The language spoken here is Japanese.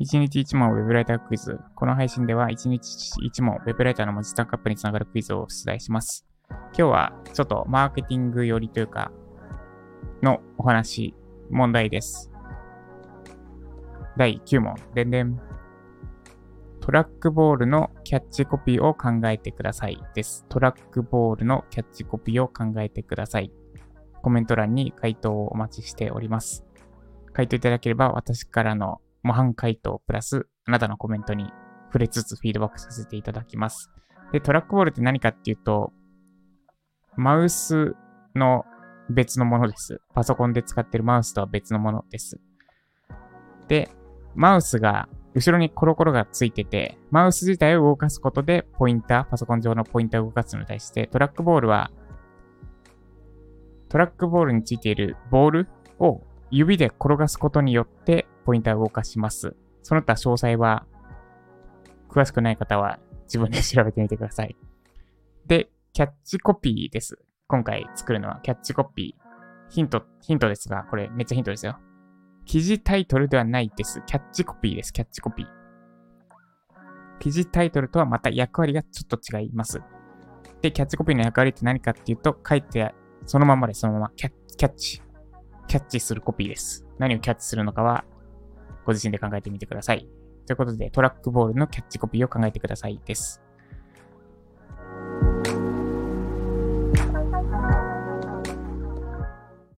1日1問ウェブライタークイズ。この配信では1日1問ウェブライターの文字タンクアップにつながるクイズを出題します。今日はちょっとマーケティング寄りというか、のお話、問題です。第9問。でんでん。トラックボールのキャッチコピーを考えてくださいです。トラックボールのキャッチコピーを考えてください。コメント欄に回答をお待ちしております。回答いただければ私からの模範回答プラスあなたのコメントに触れつつフィードバックさせていただきます。で、トラックボールって何かっていうと、マウスの別のものです。パソコンで使ってるマウスとは別のものです。で、マウスが後ろにコロコロがついてて、マウス自体を動かすことでポインター、パソコン上のポインターを動かすのに対して、トラックボールは、トラックボールについているボールを指で転がすことによってポインターを動かします。その他詳細は、詳しくない方は自分で調べてみてください。で、キャッチコピーです。今回作るのはキャッチコピー。ヒント、ヒントですが、これめっちゃヒントですよ。記事タイトルではないです。キャッチコピーです。キャッチコピー。記事タイトルとはまた役割がちょっと違います。で、キャッチコピーの役割って何かっていうと、書いて、そのままでそのままキャキャッチ。キャッチするコピーです。何をキャッチするのかは、ご自身で考えてみてください。ということで、トラックボールのキャッチコピーを考えてくださいです。